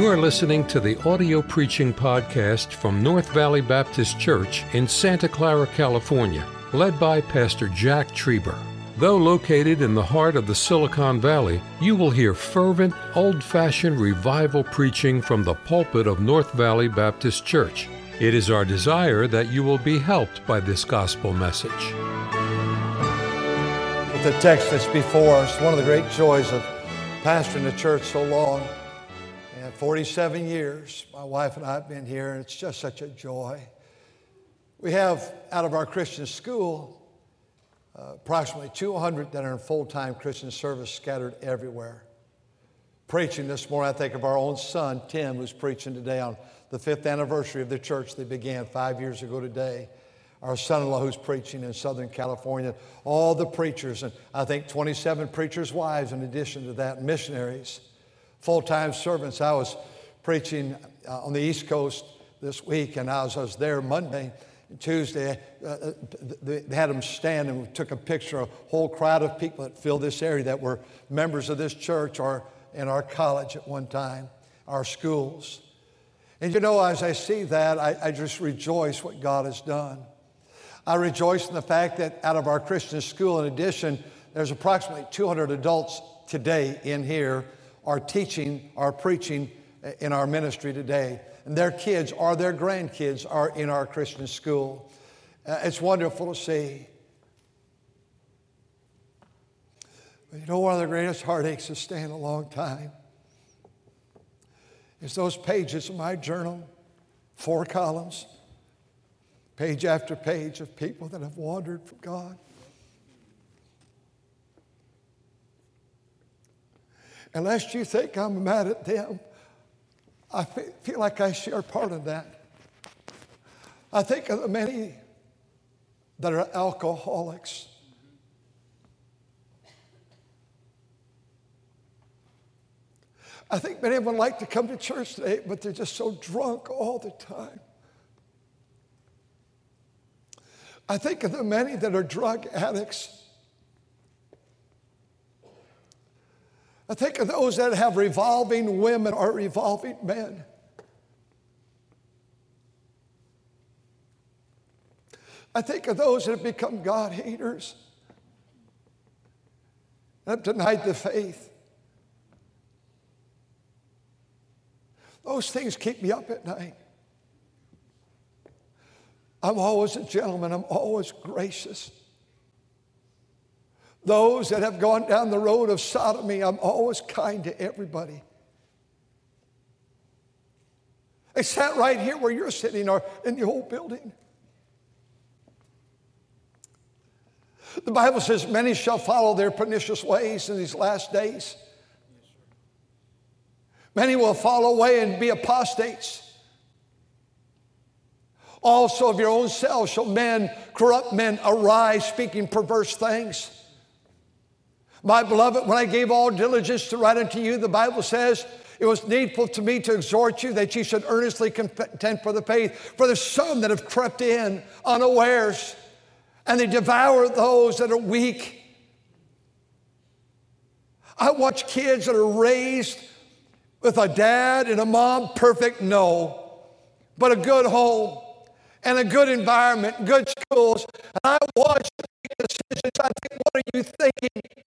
You are listening to the audio preaching podcast from North Valley Baptist Church in Santa Clara, California, led by Pastor Jack Trieber. Though located in the heart of the Silicon Valley, you will hear fervent, old fashioned revival preaching from the pulpit of North Valley Baptist Church. It is our desire that you will be helped by this gospel message. With the text that's before us, one of the great joys of pastoring the church so long, 47 years, my wife and I have been here, and it's just such a joy. We have, out of our Christian school, uh, approximately 200 that are in full time Christian service scattered everywhere. Preaching this morning, I think of our own son, Tim, who's preaching today on the fifth anniversary of the church that began five years ago today. Our son in law, who's preaching in Southern California, all the preachers, and I think 27 preachers' wives, in addition to that, missionaries, full time servants. I was preaching uh, on the East Coast this week, and I was, there Monday Tuesday, uh they had them stand and we took a picture of a whole crowd of people that filled this area that were members of this church or in our college at one time, our schools. And you know, as I see that, I, I just rejoice what God has done. I rejoice in the fact that out of our Christian school, in addition, there's approximately 200 adults today in here are teaching, are preaching in our ministry today and their kids or their grandkids are in our Christian school. Uh, it's wonderful to see. But you know, one of the greatest heartaches of staying a long time is those pages of my journal, four columns, page after page of people that have wandered from God. Unless you think I'm mad at them, I feel like I share part of that. I think of the many that are alcoholics. I think many of them like to come to church today, but they're just so drunk all the time. I think of the many that are drug addicts. I think of those that have revolving women or revolving men. I think of those that have become God haters and have denied the faith. Those things keep me up at night. I'm always a gentleman, I'm always gracious. Those that have gone down the road of sodomy, I'm always kind to everybody. They sat right here where you're sitting or in the old building. The Bible says, Many shall follow their pernicious ways in these last days. Many will fall away and be apostates. Also, of your own selves shall men, corrupt men, arise, speaking perverse things. My beloved, when I gave all diligence to write unto you, the Bible says, it was needful to me to exhort you that you should earnestly contend for the faith. For there's some that have crept in unawares, and they devour those that are weak. I watch kids that are raised with a dad and a mom, perfect, no, but a good home and a good environment, good schools. And I watch decisions. I think, what are you thinking?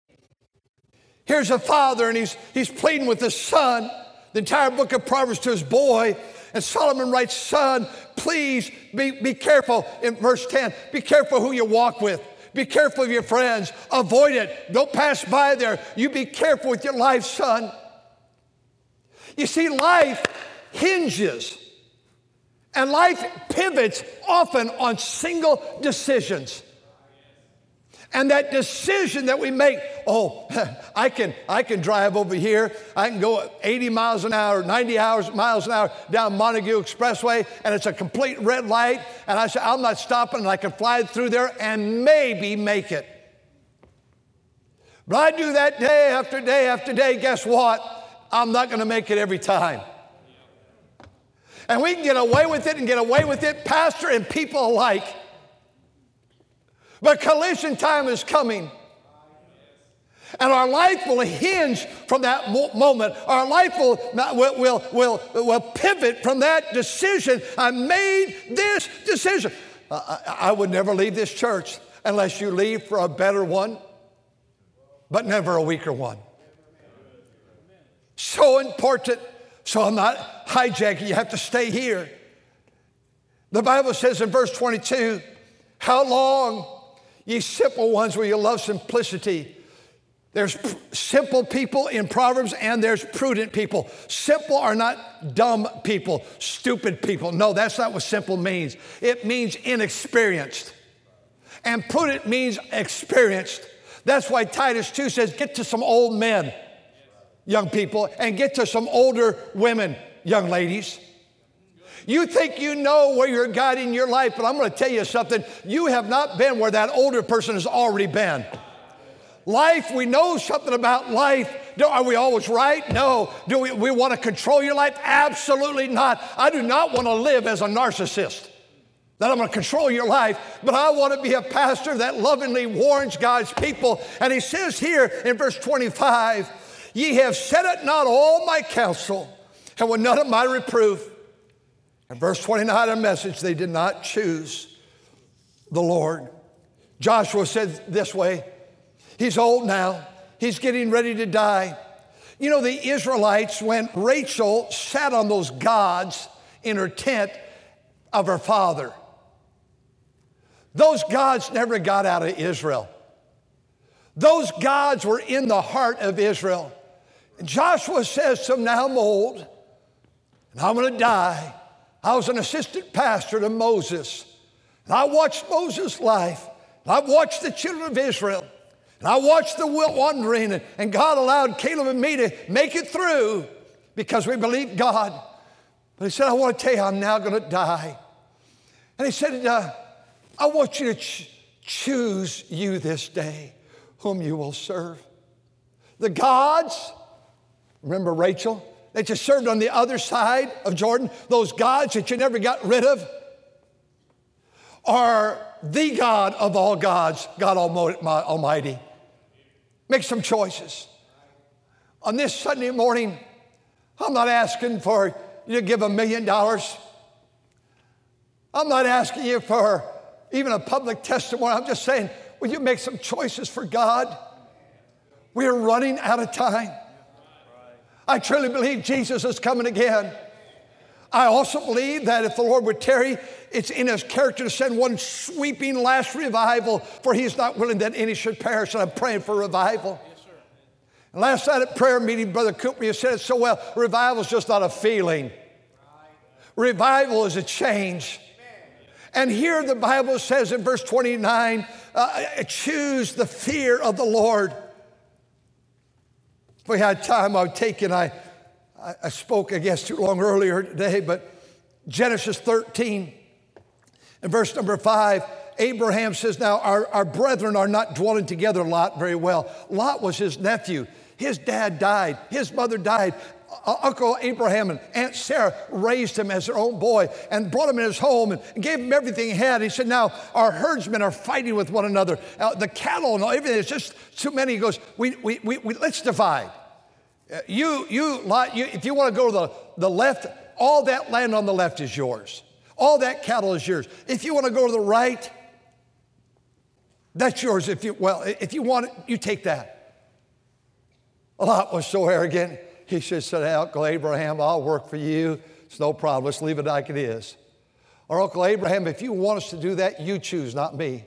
Here's a father, and he's, he's pleading with his son, the entire book of Proverbs to his boy. And Solomon writes, Son, please be, be careful. In verse 10, be careful who you walk with. Be careful of your friends. Avoid it. Don't pass by there. You be careful with your life, son. You see, life hinges and life pivots often on single decisions. And that decision that we make, oh, I can, I can drive over here. I can go 80 miles an hour, 90 hours, miles an hour down Montague Expressway, and it's a complete red light. And I say, I'm not stopping, and I can fly through there and maybe make it. But I do that day after day after day. Guess what? I'm not going to make it every time. And we can get away with it and get away with it, pastor and people alike. But collision time is coming. And our life will hinge from that moment. Our life will, will, will, will, pivot from that decision. I made this decision. I would never leave this church unless you leave for a better one, but never a weaker one. So important. So I'm not hijacking. You have to stay here. The Bible says in verse 22 How long, ye simple ones, will you love simplicity? There's simple people in Proverbs and there's prudent people. Simple are not dumb people, stupid people. No, that's not what simple means. It means inexperienced. And prudent means experienced. That's why Titus 2 says, get to some old men, young people, and get to some older women, young ladies. You think you know where you're guiding your life, but I'm going to tell you something. You have not been where that older person has already been. Life, we know something about life. Do, are we always right? No. Do we, we want to control your life? Absolutely not. I do not want to live as a narcissist. That I'm going to control your life, but I want to be a pastor that lovingly warns God's people. And he says here in verse 25, Ye have set it not all my counsel, and with none of my reproof. And verse 29, a message, they did not choose the Lord. Joshua said this way He's old now, he's getting ready to die. You know, the Israelites, when Rachel sat on those gods in her tent of her father, those gods never got out of Israel. Those gods were in the heart of Israel. And Joshua says them, Now I'm old and I'm going to die. I was an assistant pastor to Moses. And I watched Moses' life. And I watched the children of Israel. And I watched the wandering, and God allowed Caleb and me to make it through because we believed God. But he said, I want to tell you, I'm now going to die. And he said, uh, I want you to ch- choose you this day whom you will serve. The gods, remember Rachel, that you served on the other side of Jordan, those gods that you never got rid of, are the God of all gods, God Almighty. Make some choices. On this Sunday morning, I'm not asking for you to give a million dollars. I'm not asking you for even a public testimony. I'm just saying, will you make some choices for God? We are running out of time. I truly believe Jesus is coming again. I also believe that if the Lord would tarry, it's in his character to send one sweeping last revival, for he is not willing that any should perish. And I'm praying for revival. Yes, and last night at prayer meeting, Brother Cooper, said it so well revival is just not a feeling, revival is a change. And here the Bible says in verse 29 uh, choose the fear of the Lord. If we had time, I would take and I I, spoke, I guess, too long earlier today, but Genesis 13 and verse number five, Abraham says, Now our, our brethren are not dwelling together, Lot, very well. Lot was his nephew. His dad died, his mother died. Uncle Abraham and Aunt Sarah raised him as their own boy and brought him in his home and gave him everything he had. He said, Now our herdsmen are fighting with one another. Uh, the cattle and everything, it's just too many. He goes, we, we, we, we Let's divide. Uh, you, you, you, if you want to go to the, the left, all that land on the left is yours. All that cattle is yours. If you want to go to the right, that's yours. If you, well, if you want it, you take that. A lot was so arrogant. He just said, Uncle Abraham, I'll work for you. It's no problem. Let's leave it like it is. Or, Uncle Abraham, if you want us to do that, you choose, not me.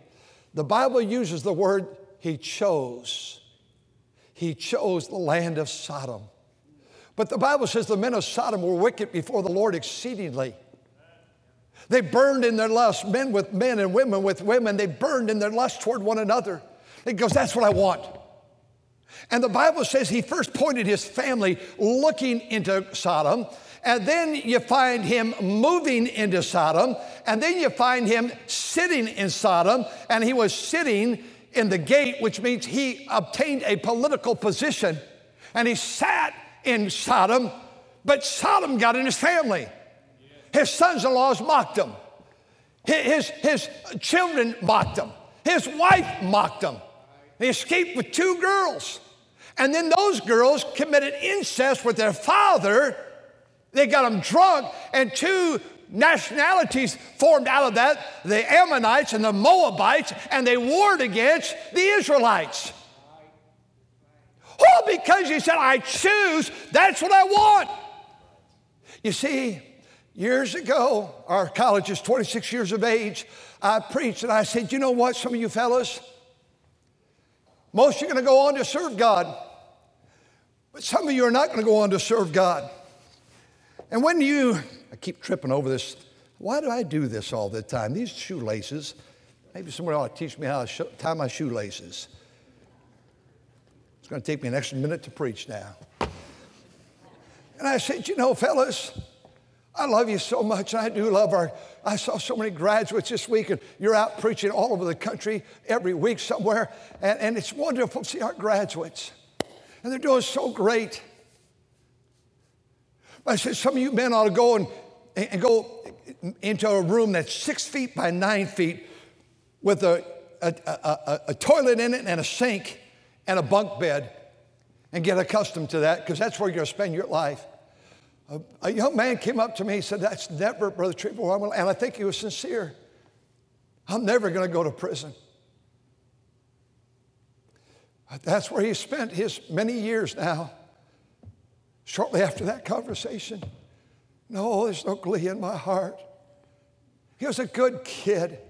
The Bible uses the word he chose he chose the land of Sodom. But the Bible says the men of Sodom were wicked before the Lord exceedingly. They burned in their lust, men with men and women with women. They burned in their lust toward one another. He goes, That's what I want. And the Bible says he first pointed his family looking into Sodom, and then you find him moving into Sodom, and then you find him sitting in Sodom, and he was sitting in the gate, which means he obtained a political position and he sat in Sodom, but Sodom got in his family. His sons in laws mocked him, his, his children mocked him, his wife mocked him. He escaped with two girls. And then those girls committed incest with their father. They got him drunk, and two nationalities formed out of that the Ammonites and the Moabites, and they warred against the Israelites. Oh, because you said, I choose, that's what I want. You see, years ago, our college is 26 years of age. I preached and I said, You know what, some of you fellas, most you're going to go on to serve God, but some of you are not going to go on to serve God. And when you, I keep tripping over this, why do I do this all the time? These shoelaces, maybe somebody ought to teach me how to tie my shoelaces. It's going to take me an extra minute to preach now. And I said, You know, fellas, I love you so much. I do love our, I saw so many graduates this week, and you're out preaching all over the country every week somewhere. And, and it's wonderful to see our graduates. And they're doing so great. I said, some of you men ought to go and, and go into a room that's six feet by nine feet with a, a, a, a toilet in it and a sink and a bunk bed and get accustomed to that because that's where you're going to spend your life. A, a, young man came up to me and said, That's never, Brother Trieber, and I think he was sincere. I'm never going to go to prison. That's where he spent his many years now. Shortly after that conversation, no, there's no glee in my heart. He was a good kid.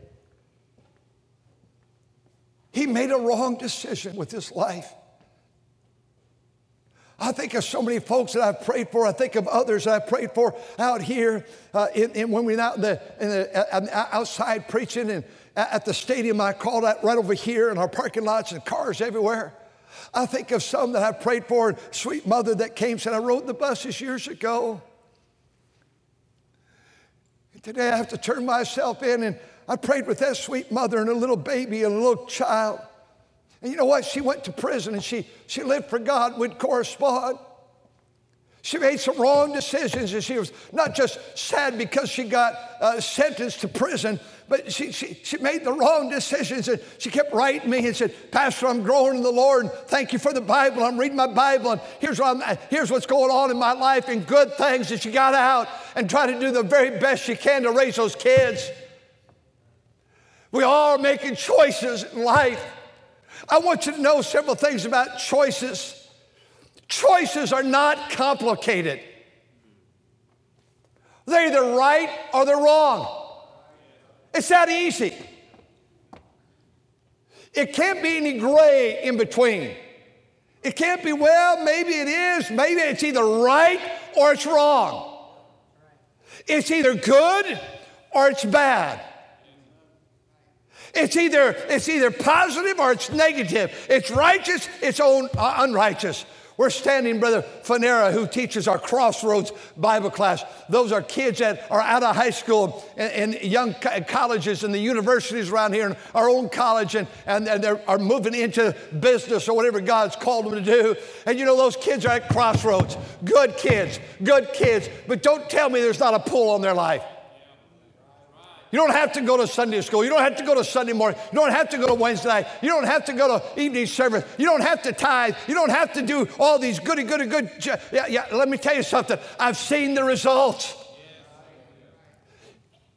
He made a wrong decision with his life. I think of so many folks that I've prayed for. I think of others that I've prayed for out here uh, in, in, when we're out in the, in the uh, outside preaching and at the stadium I call that right over here in our parking lots and cars everywhere. I think of some that I've prayed for, sweet mother that came said, I rode the buses years ago. And today I have to turn myself in and I prayed with that sweet mother and a little baby and a little child. And you know what? She went to prison and she, she lived for God, would correspond. She made some wrong decisions and she was not just sad because she got uh, sentenced to prison, but she, she, she made the wrong decisions and she kept writing me and said, Pastor, I'm growing in the Lord. And thank you for the Bible. I'm reading my Bible and here's, what I'm, here's what's going on in my life and good things that she got out and tried to do the very best she can to raise those kids. We are making choices in life. I want you to know several things about choices. Choices are not complicated. They're either right or they're wrong. It's that easy. It can't be any gray in between. It can't be, well, maybe it is, maybe it's either right or it's wrong. It's either good or it's bad. It's either, it's either positive or it's negative. It's righteous, it's un- uh, unrighteous. We're standing, Brother Fanera, who teaches our Crossroads Bible class. Those are kids that are out of high school and, and young co- colleges and the universities around here and our own college and, and, and they are moving into business or whatever God's called them to do. And you know, those kids are at crossroads. Good kids, good kids. But don't tell me there's not a pull on their life. You don't have to go to Sunday school. You don't have to go to Sunday morning. You don't have to go to Wednesday night. You don't have to go to evening service. You don't have to tithe. You don't have to do all these goody, goody, good. Yeah, yeah. Let me tell you something. I've seen the results.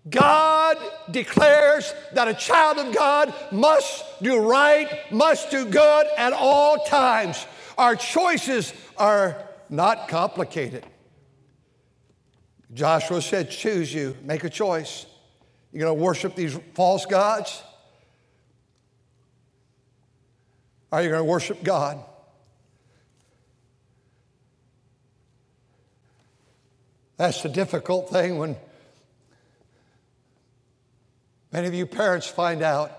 God declares that a child of God must do right, must do good at all times. Our choices are not complicated. Joshua said, Choose you, make a choice. You're going to worship these false gods? Are you going to worship God? That's the difficult thing when many of you parents find out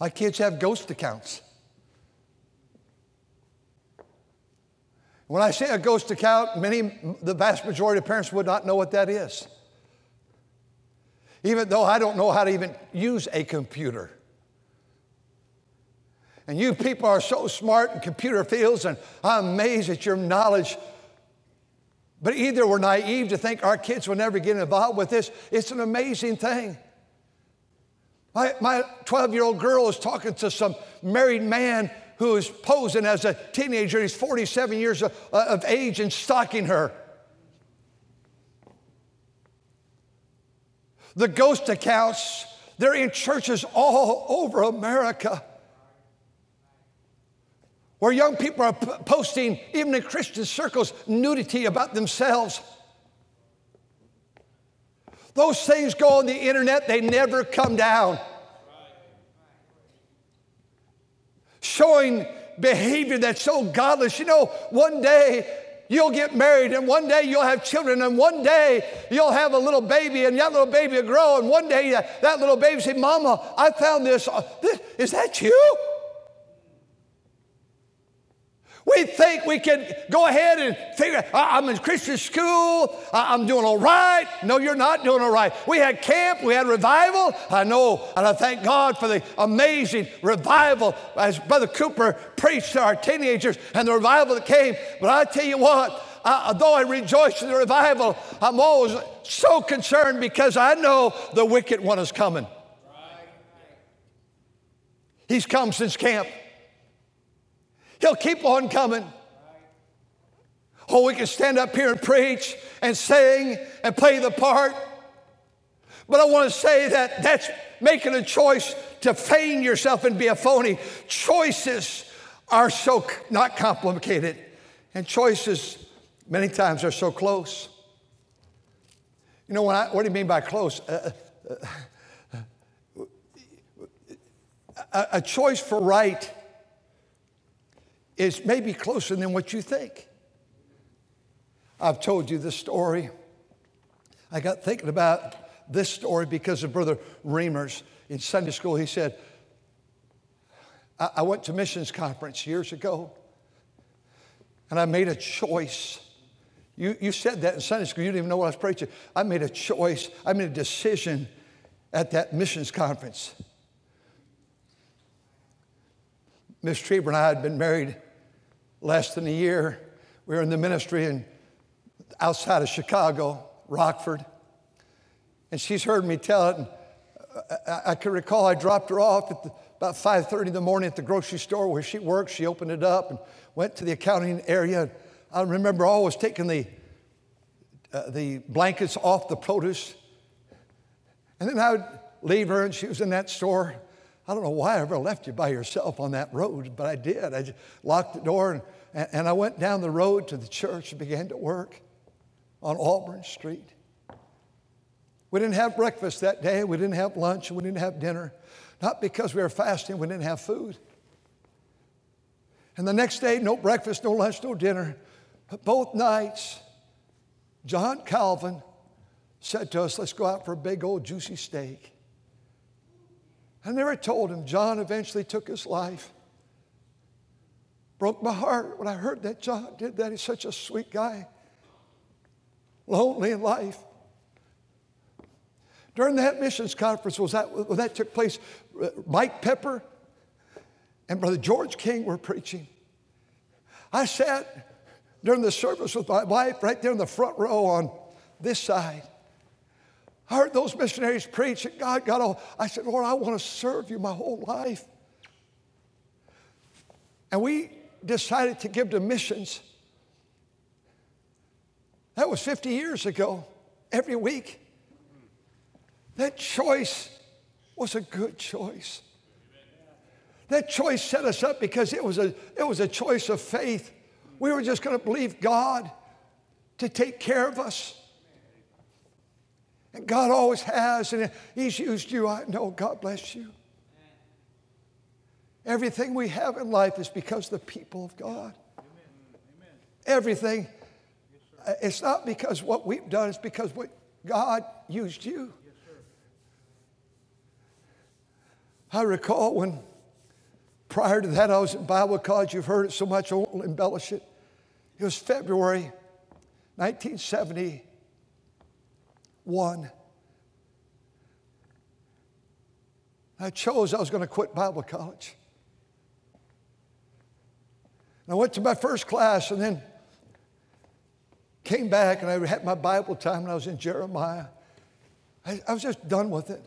my kids have ghost accounts. When I say a ghost account, many, the vast majority of parents would not know what that is even though I don't know how to even use a computer. And you people are so smart in computer fields, and I'm amazed at your knowledge. But either we're naive to think our kids will never get involved with this. It's an amazing thing. My 12 year old girl is talking to some married man who is posing as a teenager. He's 47 years of, of age and stalking her. The ghost accounts, they're in churches all over America where young people are p- posting, even in Christian circles, nudity about themselves. Those things go on the internet, they never come down. Showing behavior that's so godless. You know, one day you'll get married, and one day you'll have children, and one day you'll have a little baby, and that little baby will grow, and one day that, that little baby will say, Mama, I found this. Uh, this. Is that you? We think we can go ahead and figure, I'm in Christian school, I'm doing all right. No, you're not doing all right. We had camp, we had revival. I know, and I thank God for the amazing revival as Brother Cooper preached to our teenagers and the revival that came. But I tell you what, I, I rejoice in the revival, I'm always so concerned because I know the wicked one is coming. He's come since camp. He'll keep on coming. Oh, we can stand up here and preach and sing and play the part. But I want to say that that's making a choice to feign yourself and be a phony. Choices are so not complicated, and choices many times are so close. You know, what, I, what do you mean by close? Uh, uh, uh, a choice for right is maybe closer than what you think. I've told you this story. I got thinking about this story because of Brother Reimers in Sunday school. He said, I, I went to missions conference years ago and I made a choice. You, you said that in Sunday school. You didn't even know what I was preaching. I made a choice. I made a decision at that missions conference. Miss Trieber and I had been married less than a year. We were in the ministry in, outside of Chicago, Rockford. And she's heard me tell it. And I, I can recall I dropped her off at the, about 5.30 in the morning at the grocery store where she works. She opened it up and went to the accounting area. I remember always taking the, uh, the blankets off the produce. And then I would leave her, and she was in that store. I don't know why I ever left you by yourself on that road, but I did. I just locked the door and and I went down the road to the church and began to work on Auburn Street. We didn't have breakfast that day. We didn't have lunch. We didn't have dinner. Not because we were fasting, we didn't have food. And the next day, no breakfast, no lunch, no dinner. But both nights, John Calvin said to us, Let's go out for a big old juicy steak. I never told him. John eventually took his life. Broke my heart when I heard that John did that. He's such a sweet guy, lonely in life. During that missions conference, was that, when that took place, Mike Pepper and Brother George King were preaching. I sat during the service with my wife right there in the front row on this side. I heard those missionaries preach, and God got all. I said, Lord, I want to serve you my whole life. And we decided to give to missions. That was 50 years ago, every week. That choice was a good choice. That choice set us up because it was a, it was a choice of faith. We were just going to believe God to take care of us. And God always has, and He's used you. I know. God bless you. Everything we have in life is because the people of God. Amen. Everything. Yes, it's not because what we've done, it's because what God used you. I recall when, prior to that, I was in Bible college. You've heard it so much, I won't embellish it. It was February 1971. I chose I was going to quit Bible college. And I went to my first class and then came back and I had my Bible time and I was in Jeremiah. I, I was just done with it.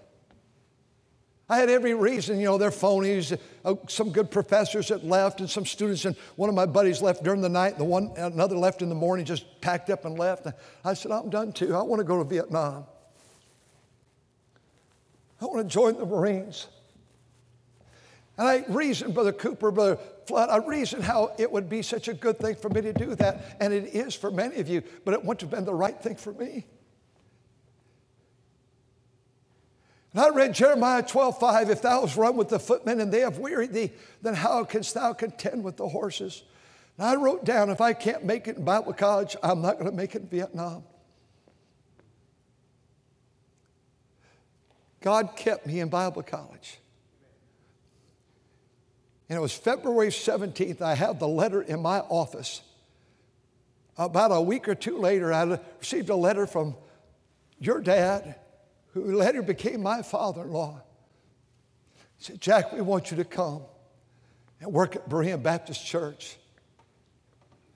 I had every reason, you know, they're phonies. Uh, some good professors that left, and some students, and one of my buddies left during the night, the one another left in the morning, just packed up and left. I said, I'm done too. I want to go to Vietnam. I want to join the Marines. And I reasoned, Brother Cooper, Brother Flood, I reasoned how it would be such a good thing for me to do that. And it is for many of you, but it wouldn't have been the right thing for me. And I read Jeremiah 12, 5, if thou hast run with the footmen and they have wearied thee, then how canst thou contend with the horses? And I wrote down, if I can't make it in Bible college, I'm not going to make it in Vietnam. God kept me in Bible college. And it was February 17th, I had the letter in my office. About a week or two later, I received a letter from your dad who later became my father in law, said, Jack, we want you to come and work at Berean Baptist Church.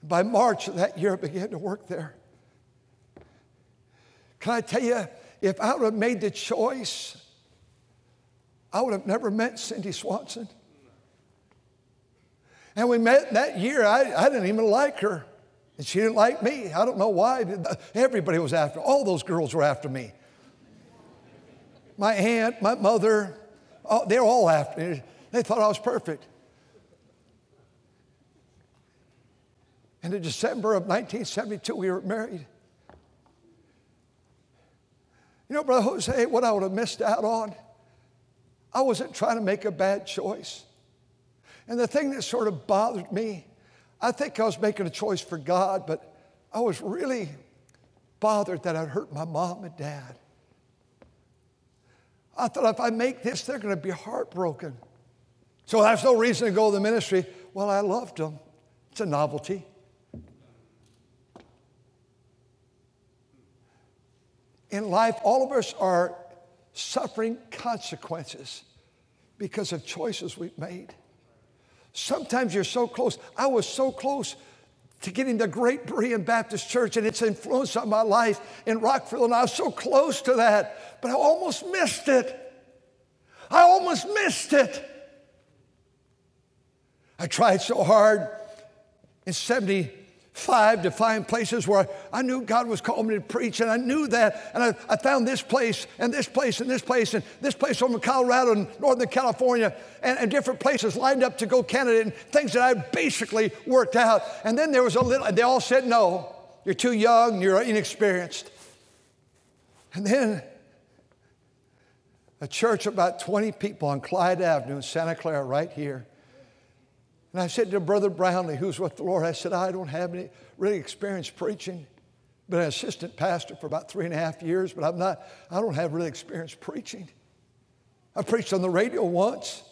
By March of that year, I began to work there. Can I tell you, if I would have made the choice, I would have never met Cindy Swanson. And we met that year, I, I didn't even like her. And she didn't like me. I don't know why. Everybody was after, all those girls were after me my aunt, my mother, oh, they're all after me. They thought I was perfect. And in December of 1972, we were married. You know, Brother Jose, what I would have missed out on, I wasn't trying to make a bad choice. And the thing that sort of bothered me, I think I was making a choice for God, but I was really bothered that I'd hurt my mom and dad. I thought if I make this, they're going to be heartbroken. So there's no reason to go to the ministry. Well, I loved them. It's a novelty. In life, all of us are suffering consequences because of choices we've made. Sometimes you're so close. I was so close to getting the great Berean Baptist Church and its influence on my life in Rockville, and I was so close to that, but I almost missed it. I almost missed it. I tried so hard in 70 five to find places where I knew God was calling me to preach, and I knew that. And I, I, found this place, and this place, and this place, and this place over in Colorado and Northern California, and, and different places lined up to go Canada, and things that I basically worked out. And then there was a little, and they all said no. You're too young, you're inexperienced. And then a church about 20 people on Clyde Avenue in Santa Clara, right here and I said to Brother Brownlee, who's with the Lord, I said, I don't have any really experience preaching. Been an assistant pastor for about three and a half years, but I'm not, I don't have really experience preaching. I preached on the radio once.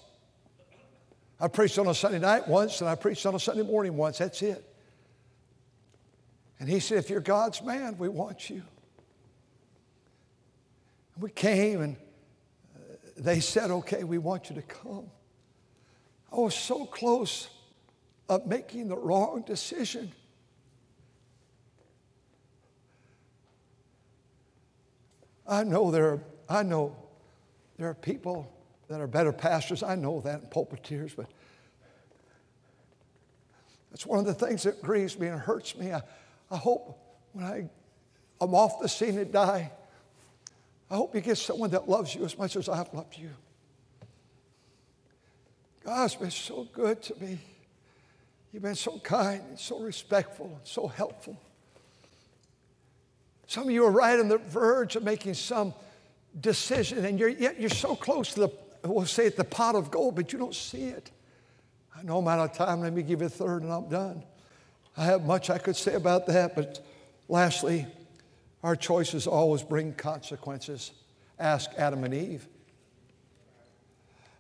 I preached on a Sunday night once, and I preached on a Sunday morning once. That's it. And he said, If you're God's man, we want you. And we came, and uh, they said, Okay, we want you to come. I was so close of making the wrong decision. I know there are, I know there are people that are better pastors. I know that and pulpiteers, but that's one of the things that grieves me and hurts me. I, I hope when I, I'm off the scene and die, I hope you get someone that loves you as much as I've loved you. God's been so good to me. You've been so kind and so respectful and so helpful. Some of you are right on the verge of making some decision, and you're, yet you're so close to the, we'll say it, the pot of gold, but you don't see it. I know I'm out of time. Let me give you a third, and I'm done. I have much I could say about that, but lastly, our choices always bring consequences. Ask Adam and Eve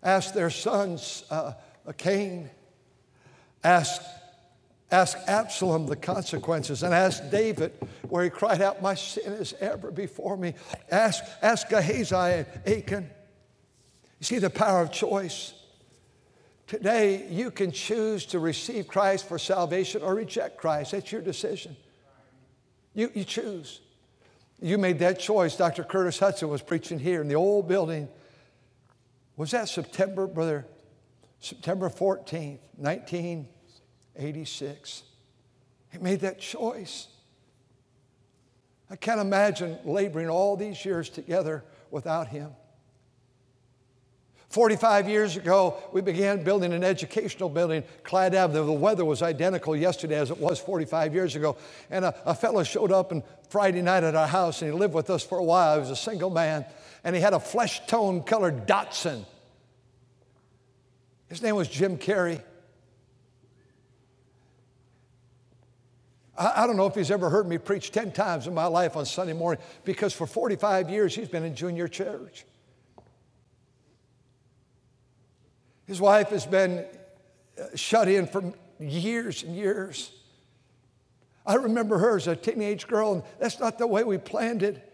ask their sons, uh, Cain, ask, ask Absalom the consequences, and ask David, where he cried out, My sin is ever before me. Ask, ask Gehazi and Achan. You see the power of choice. Today, you can choose to receive Christ for salvation or reject Christ. That's your decision. You, you choose. You made that choice. Dr. Curtis Hutson was preaching here in the old building Was that September, brother? September 14th, 1986. He made that choice. I can't imagine laboring all these years together without him. 45 years ago, we began building an educational building, Clyde Avenue. The weather was identical yesterday as it was 45 years ago. And a, a fellow showed up on Friday night at our house, and he lived with us for a while. He was a single man, and he had a flesh tone colored Datsun. His name was Jim Carey. I, I don't know if he's ever heard me preach 10 times in my life on Sunday morning because for 45 years he's been in junior church. His wife has been uh, shut in for years and years. I remember her as a teenage girl, and that's not the way we planned it.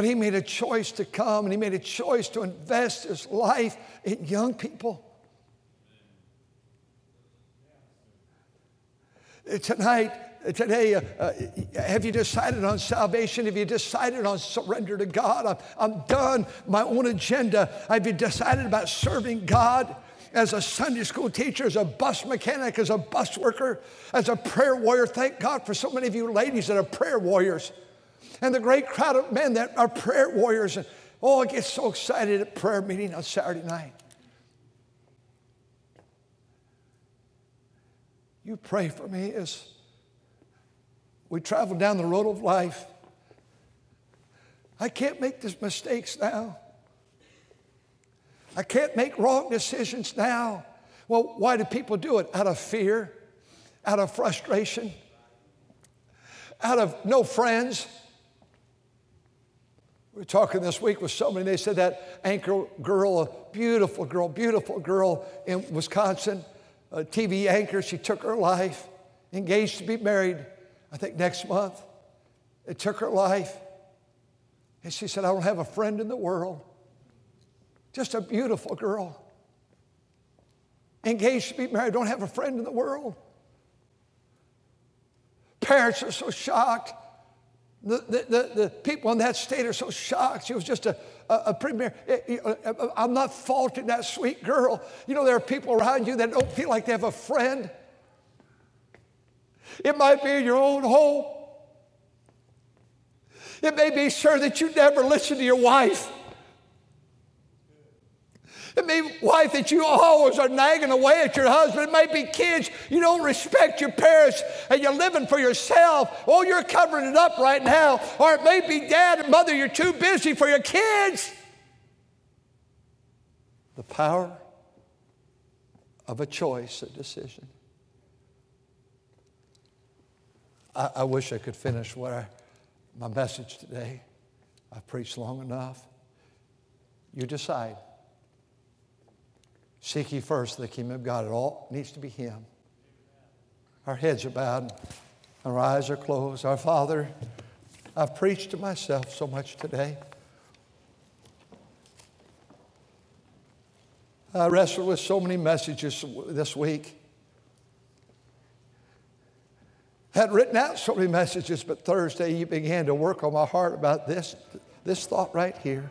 But he made a choice to come and he made a choice to invest his life in young people. Tonight, today, uh, uh, have you decided on salvation? Have you decided on surrender to God? I'm, I'm done my own agenda. Have you decided about serving God? as a Sunday school teacher, as a bus mechanic, as a bus worker, as a prayer warrior. Thank God for so many of you ladies that are prayer warriors and the great crowd of men that are prayer warriors. And oh, I get so excited at prayer meeting on Saturday night. You pray for me as we travel down the road of life. I can't make these mistakes now. I can't make wrong decisions now. Well, why do people do it? Out of fear, out of frustration, out of no friends. We were talking this week with somebody, and they said that anchor girl, a beautiful girl, beautiful girl in Wisconsin, a TV anchor, she took her life, engaged to be married, I think next month. It took her life. And she said, I don't have a friend in the world. Just a beautiful girl. Engaged to be married, don't have a friend in the world. Parents are so shocked. The, the, the, the people in that state are so shocked. She was just a, a, a premier. Eh, eh, eh, I'm not faulting that sweet girl. You know, there are people around you that don't feel like they have a friend. It might be in your own home. It may be, sir, that you never listen to your wife. It may be wife that you always are nagging away at your husband. It may be kids you don't respect your parents and you're living for yourself. Oh, you're covering it up right now. Or it may be dad and mother, you're too busy for your kids. The power of a choice, a decision. I, I wish I could finish my message today. I've preached long enough. You decide. Seek ye first the kingdom of God. It all needs to be Him. Our heads are bowed, our eyes are closed. Our Father, I've preached to myself so much today. I wrestled with so many messages this week. Had written out so many messages, but Thursday you began to work on my heart about this, this thought right here